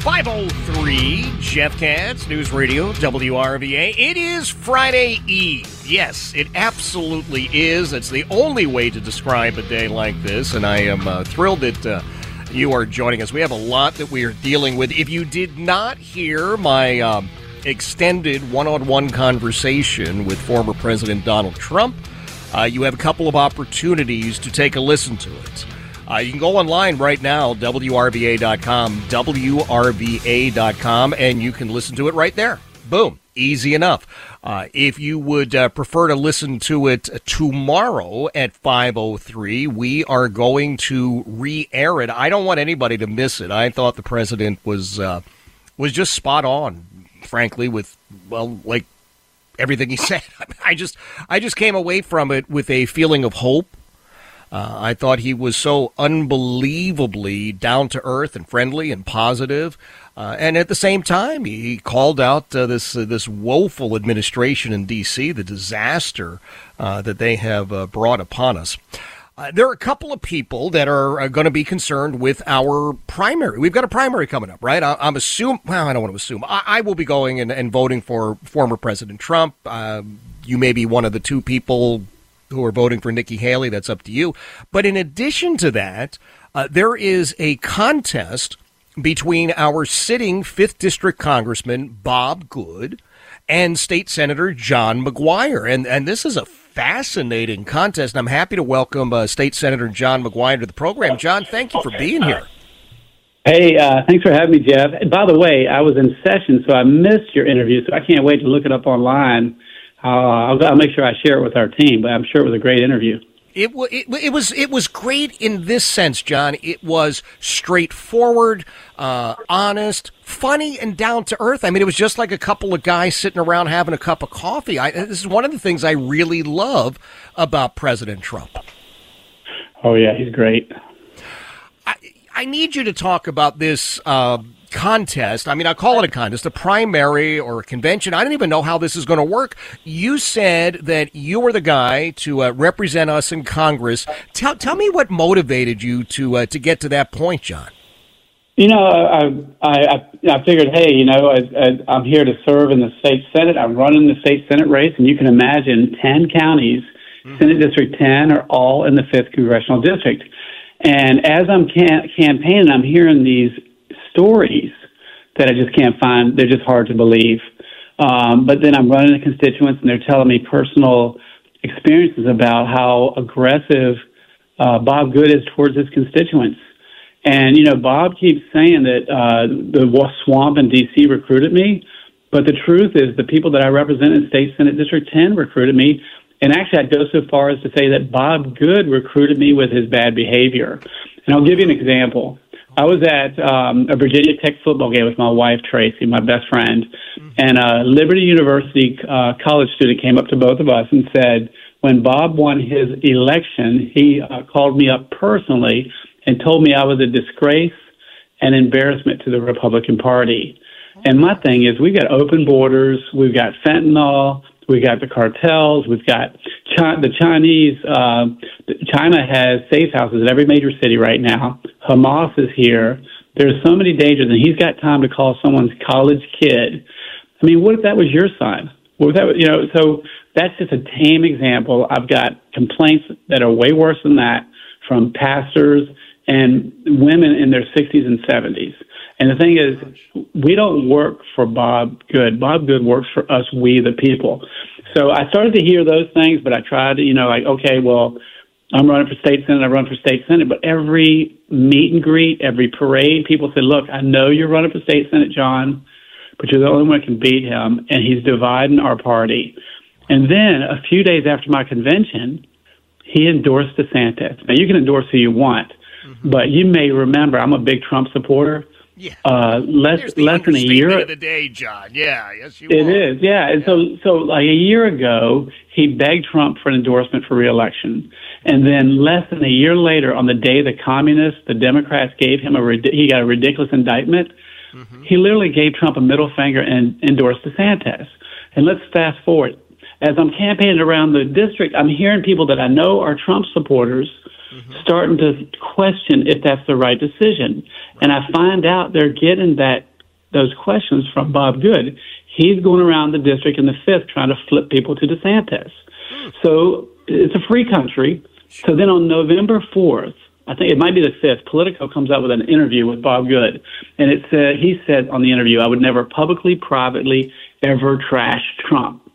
503 Jeff Katz, News Radio, WRVA. It is Friday Eve. Yes, it absolutely is. It's the only way to describe a day like this, and I am uh, thrilled that uh, you are joining us. We have a lot that we are dealing with. If you did not hear my um, extended one on one conversation with former President Donald Trump, uh, you have a couple of opportunities to take a listen to it. Uh, you can go online right now, WRVA.com, WRVA.com, and you can listen to it right there. Boom. Easy enough. Uh, if you would uh, prefer to listen to it tomorrow at 5.03, we are going to re-air it. I don't want anybody to miss it. I thought the president was uh, was just spot on, frankly, with, well, like everything he said. I just I just came away from it with a feeling of hope uh, I thought he was so unbelievably down to earth and friendly and positive. Uh, and at the same time, he called out uh, this uh, this woeful administration in D.C., the disaster uh, that they have uh, brought upon us. there are a couple of people that are going to be concerned with our primary. We've got a primary coming up, right? I, am assuming. Well, I don't want to assume. I, I will be going and, and, voting for former President Trump. you may be one of the two people who are voting for Nikki Haley. That's up to you. But in addition to that, uh, there is a contest between our sitting 5th District Congressman Bob Good and State Senator John McGuire. And, and this is a fascinating contest. And I'm happy to welcome uh, State Senator John McGuire to the program. John, thank you for being here. Hey, uh, thanks for having me, Jeff. And by the way, I was in session, so I missed your interview, so I can't wait to look it up online uh, I'll, I'll make sure I share it with our team. But I'm sure it was a great interview. It, it, it, was it was great in this sense, John. It was straightforward, uh, honest, funny, and down to earth. I mean, it was just like a couple of guys sitting around having a cup of coffee. I, this is one of the things I really love about President Trump. Oh yeah, he's great. I, I need you to talk about this. Uh, contest. I mean, I call it a contest, a primary or a convention. I don't even know how this is going to work. You said that you were the guy to uh, represent us in Congress. Tell tell me what motivated you to uh, to get to that point, John. You know, I I I figured, hey, you know, I, am here to serve in the state senate. I'm running the state senate race, and you can imagine ten counties, mm-hmm. Senate District ten, are all in the fifth congressional district. And as I'm can- campaigning, I'm hearing these stories that I just can't find. They're just hard to believe. Um, but then I'm running to constituents, and they're telling me personal experiences about how aggressive uh, Bob Good is towards his constituents. And you know, Bob keeps saying that uh, the swamp in D.C. recruited me, but the truth is, the people that I represent in State Senate District 10 recruited me. And actually, I'd go so far as to say that Bob Good recruited me with his bad behavior. And I'll give you an example. I was at um, a Virginia Tech football game with my wife Tracy, my best friend, mm-hmm. and a Liberty University uh, college student came up to both of us and said, when Bob won his election, he uh, called me up personally and told me I was a disgrace and embarrassment to the Republican Party. And my thing is, we've got open borders, we've got fentanyl, we've got the cartels. We've got China, the Chinese. Uh, China has safe houses in every major city right now. Hamas is here. There's so many dangers, and he's got time to call someone's college kid. I mean, what if that was your son? What if that you know? So that's just a tame example. I've got complaints that are way worse than that from pastors and women in their 60s and 70s. And the thing is, we don't work for Bob Good. Bob Good works for us, we the people. So I started to hear those things, but I tried to, you know, like, okay, well, I'm running for state senate, I run for state senate. But every meet and greet, every parade, people say, look, I know you're running for state senate, John, but you're the only one who can beat him, and he's dividing our party. And then a few days after my convention, he endorsed DeSantis. Now you can endorse who you want, mm-hmm. but you may remember I'm a big Trump supporter. Yeah. Uh, less less than a year of the day, John. Yeah, yes, you. It are. is. Yeah, and so so like a year ago, he begged Trump for an endorsement for reelection, and then less than a year later, on the day the communists, the Democrats gave him a he got a ridiculous indictment. Mm-hmm. He literally gave Trump a middle finger and endorsed DeSantis. And let's fast forward. As I'm campaigning around the district, I'm hearing people that I know are Trump supporters mm-hmm. starting to question if that's the right decision. And I find out they're getting that those questions from Bob Good. He's going around the district in the fifth trying to flip people to DeSantis. Mm. So it's a free country. So then on November 4th, I think it might be the fifth, Politico comes out with an interview with Bob Good. And it said, he said on the interview, I would never publicly, privately ever trash Trump.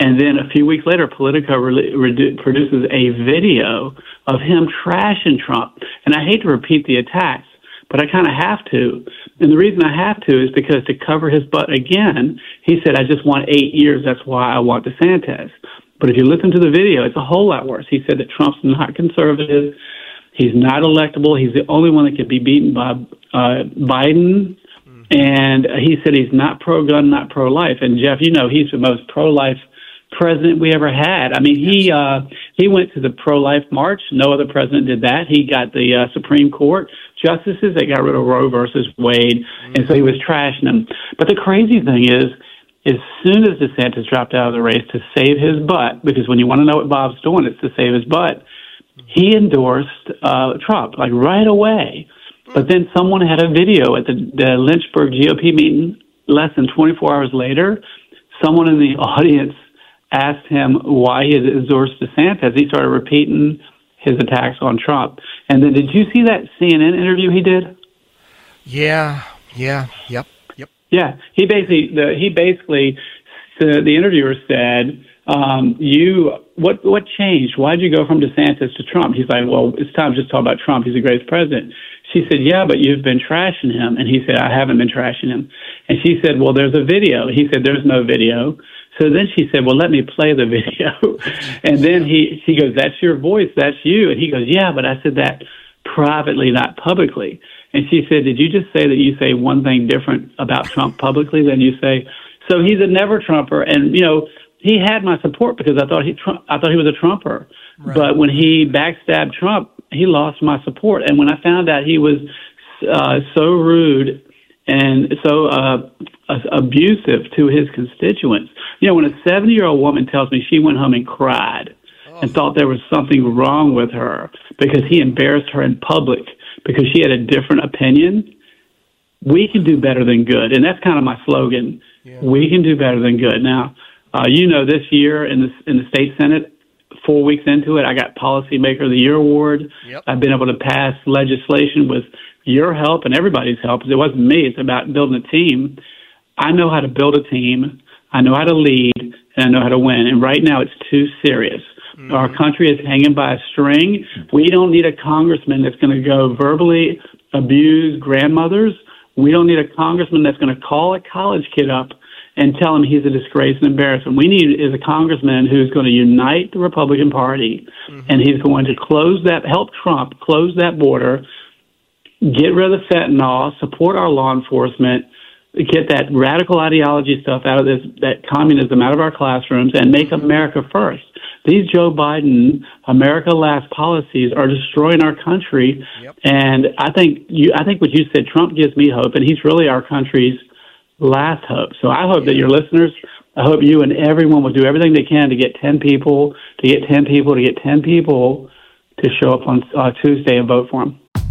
And then a few weeks later, Politico re- re- produces a video of him trashing Trump. And I hate to repeat the attacks, but I kind of have to. And the reason I have to is because to cover his butt again, he said, I just want eight years. That's why I want DeSantis. But if you listen to the video, it's a whole lot worse. He said that Trump's not conservative. He's not electable. He's the only one that can be beaten by uh, Biden. And he said he's not pro gun, not pro life. And Jeff, you know, he's the most pro life president we ever had. I mean, he uh, he went to the pro life march. No other president did that. He got the uh, Supreme Court justices. They got rid of Roe versus Wade, and so he was trashing them. But the crazy thing is, as soon as DeSantis dropped out of the race to save his butt, because when you want to know what Bob's doing, it's to save his butt. He endorsed uh, Trump like right away. But then someone had a video at the, the Lynchburg GOP meeting less than 24 hours later. Someone in the audience asked him why he had endorsed DeSantis, he started repeating his attacks on Trump. And then, did you see that CNN interview he did? Yeah, yeah, yep, yep. Yeah, he basically the, he basically the, the interviewer said, um, "You what what changed? Why did you go from DeSantis to Trump?" He's like, "Well, it's time to just talk about Trump. He's the greatest president." She said, "Yeah, but you've been trashing him," and he said, "I haven't been trashing him." And she said, "Well, there's a video." He said, "There's no video." So then she said, "Well, let me play the video." and then he she goes, "That's your voice. That's you." And he goes, "Yeah, but I said that privately, not publicly." And she said, "Did you just say that you say one thing different about Trump publicly than you say?" So he's a never Trumper, and you know he had my support because I thought he Trump, I thought he was a Trumper. Right. But when he backstabbed Trump, he lost my support. And when I found out he was uh, so rude and so uh, abusive to his constituents. You know, when a 70 year old woman tells me she went home and cried oh. and thought there was something wrong with her because he embarrassed her in public because she had a different opinion, we can do better than good. And that's kind of my slogan. Yeah. We can do better than good. Now, uh, you know, this year in the, in the state senate, four weeks into it, I got Policymaker of the Year award. Yep. I've been able to pass legislation with your help and everybody's help. It wasn't me. It's about building a team. I know how to build a team. I know how to lead and I know how to win. And right now it's too serious. Mm-hmm. Our country is hanging by a string. We don't need a congressman that's going to go verbally abuse grandmothers. We don't need a congressman that's going to call a college kid up and tell him he's a disgrace and embarrassment. We need is a congressman who's going to unite the Republican Party mm-hmm. and he's going to close that, help Trump close that border get rid of the fentanyl, support our law enforcement, get that radical ideology stuff out of this, that communism out of our classrooms, and make America first. These Joe Biden America Last policies are destroying our country, yep. and I think you. I think what you said, Trump gives me hope, and he's really our country's last hope. So I hope that your listeners, I hope you and everyone will do everything they can to get ten people, to get ten people, to get ten people to show up on uh, Tuesday and vote for him.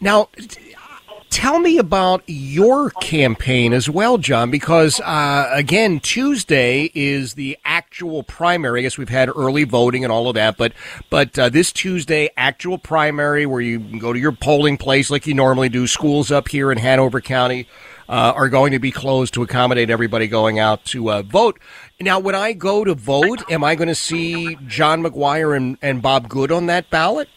Now, Tell me about your campaign as well, John, because uh, again, Tuesday is the actual primary. I guess we've had early voting and all of that, but but uh, this Tuesday, actual primary, where you go to your polling place like you normally do. Schools up here in Hanover County uh, are going to be closed to accommodate everybody going out to uh, vote. Now, when I go to vote, am I going to see John McGuire and, and Bob Good on that ballot?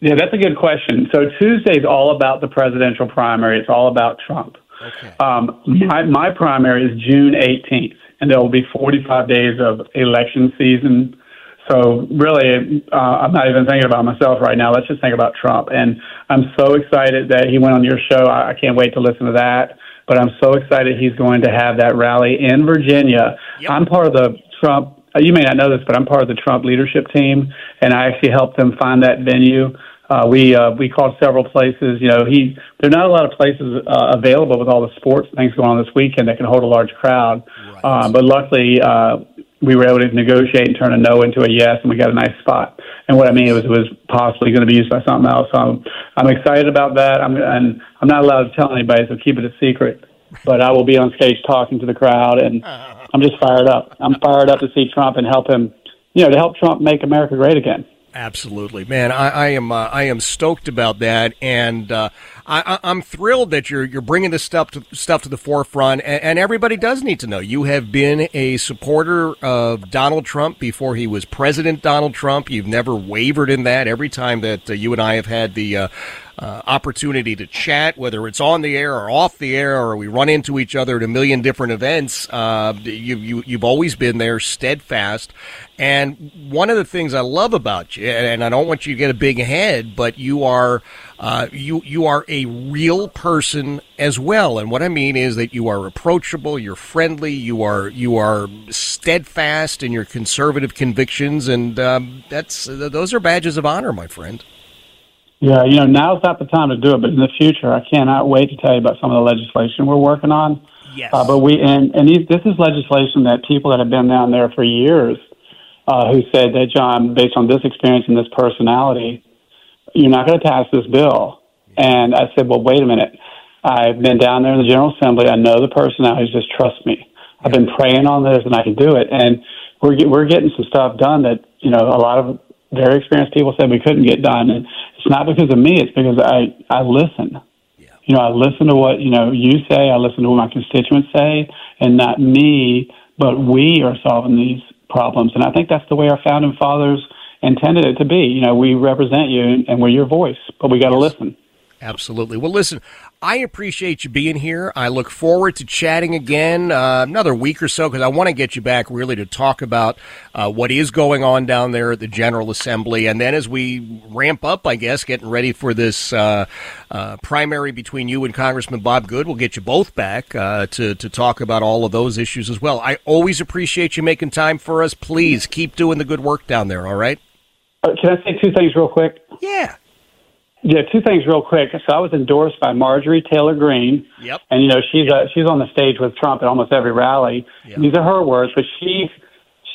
Yeah, that's a good question. So Tuesday is all about the presidential primary. It's all about Trump. Okay. Um, my, my primary is June 18th, and there will be 45 days of election season. So really, uh, I'm not even thinking about myself right now. Let's just think about Trump. And I'm so excited that he went on your show. I, I can't wait to listen to that. But I'm so excited he's going to have that rally in Virginia. Yep. I'm part of the Trump. You may not know this, but I'm part of the Trump leadership team, and I actually helped them find that venue. Uh, we uh, we called several places. You know, he there are not a lot of places uh, available with all the sports things going on this weekend that can hold a large crowd. Right. Uh, but luckily, uh, we were able to negotiate and turn a no into a yes, and we got a nice spot. And what I mean was it was possibly going to be used by something else. So I'm I'm excited about that. I'm and I'm not allowed to tell anybody, so keep it a secret. But I will be on stage talking to the crowd, and I'm just fired up. I'm fired up to see Trump and help him, you know, to help Trump make America great again. Absolutely, man. I, I am uh, I am stoked about that, and uh, I, am thrilled that you're you're bringing this stuff to, stuff to the forefront. And, and, everybody does need to know. You have been a supporter of Donald Trump before he was President Donald Trump. You've never wavered in that. Every time that uh, you and I have had the uh, opportunity to chat, whether it's on the air or off the air, or we run into each other at a million different events. Uh, you, you, you've always been there, steadfast. And one of the things I love about you, and I don't want you to get a big head, but you are uh, you you are a real person as well. And what I mean is that you are approachable, you're friendly, you are you are steadfast in your conservative convictions, and um, that's those are badges of honor, my friend. Yeah, you know, now's not the time to do it, but in the future, I cannot wait to tell you about some of the legislation we're working on. Yes. Uh, but we and and these, this is legislation that people that have been down there for years, uh, who said that John, based on this experience and this personality, you're not going to pass this bill. And I said, well, wait a minute. I've been down there in the General Assembly. I know the personalities. Just trust me. I've been praying on this, and I can do it. And we're we're getting some stuff done that you know a lot of very experienced people said we couldn't get done. And it's not because of me. It's because I I listen. Yeah. You know, I listen to what you know you say. I listen to what my constituents say, and not me, but we are solving these problems. And I think that's the way our founding fathers intended it to be. You know, we represent you and we're your voice, but we got to yes. listen. Absolutely. Well, listen, I appreciate you being here. I look forward to chatting again uh, another week or so because I want to get you back really to talk about uh, what is going on down there at the General Assembly. And then as we ramp up, I guess, getting ready for this uh, uh primary between you and Congressman Bob Good, we'll get you both back uh, to, to talk about all of those issues as well. I always appreciate you making time for us. Please keep doing the good work down there, all right? Uh, can I say two things real quick? Yeah. Yeah, two things real quick. So I was endorsed by Marjorie Taylor Greene. Yep. And you know she's uh, she's on the stage with Trump at almost every rally. Yep. These are her words, but she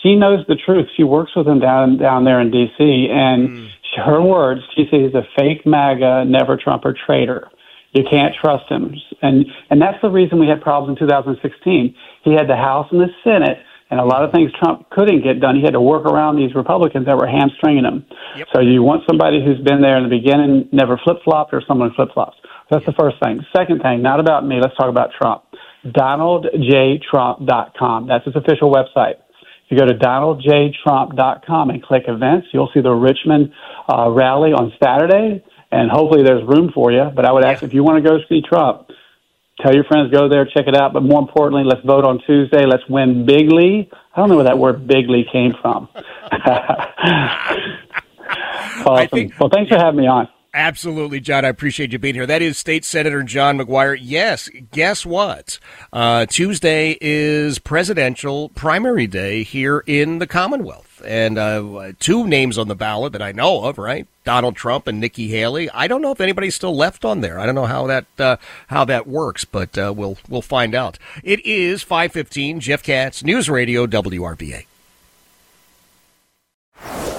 she knows the truth. She works with him down down there in D.C. And mm. she, her words, she says he's a fake MAGA, never Trumper traitor. You can't trust him, and and that's the reason we had problems in 2016. He had the House and the Senate and a lot of things Trump couldn't get done. He had to work around these Republicans that were hamstringing him. Yep. So you want somebody who's been there in the beginning, never flip flopped, or someone who flip flops. That's yep. the first thing. Second thing, not about me. Let's talk about Trump. DonaldJTrump.com. That's his official website. If you go to DonaldJTrump.com and click events, you'll see the Richmond uh, rally on Saturday, and hopefully there's room for you. But I would ask if you want to go see Trump, Tell your friends, go there, check it out. But more importantly, let's vote on Tuesday. Let's win bigly. I don't know where that word bigly came from. awesome. Think, well, thanks for having me on. Absolutely, John. I appreciate you being here. That is State Senator John McGuire. Yes, guess what? Uh, Tuesday is presidential primary day here in the Commonwealth. And uh, two names on the ballot that I know of, right? Donald Trump and Nikki Haley. I don't know if anybody's still left on there. I don't know how that uh, how that works, but uh, we'll we'll find out. It is five fifteen. Jeff Katz, News Radio WRVA.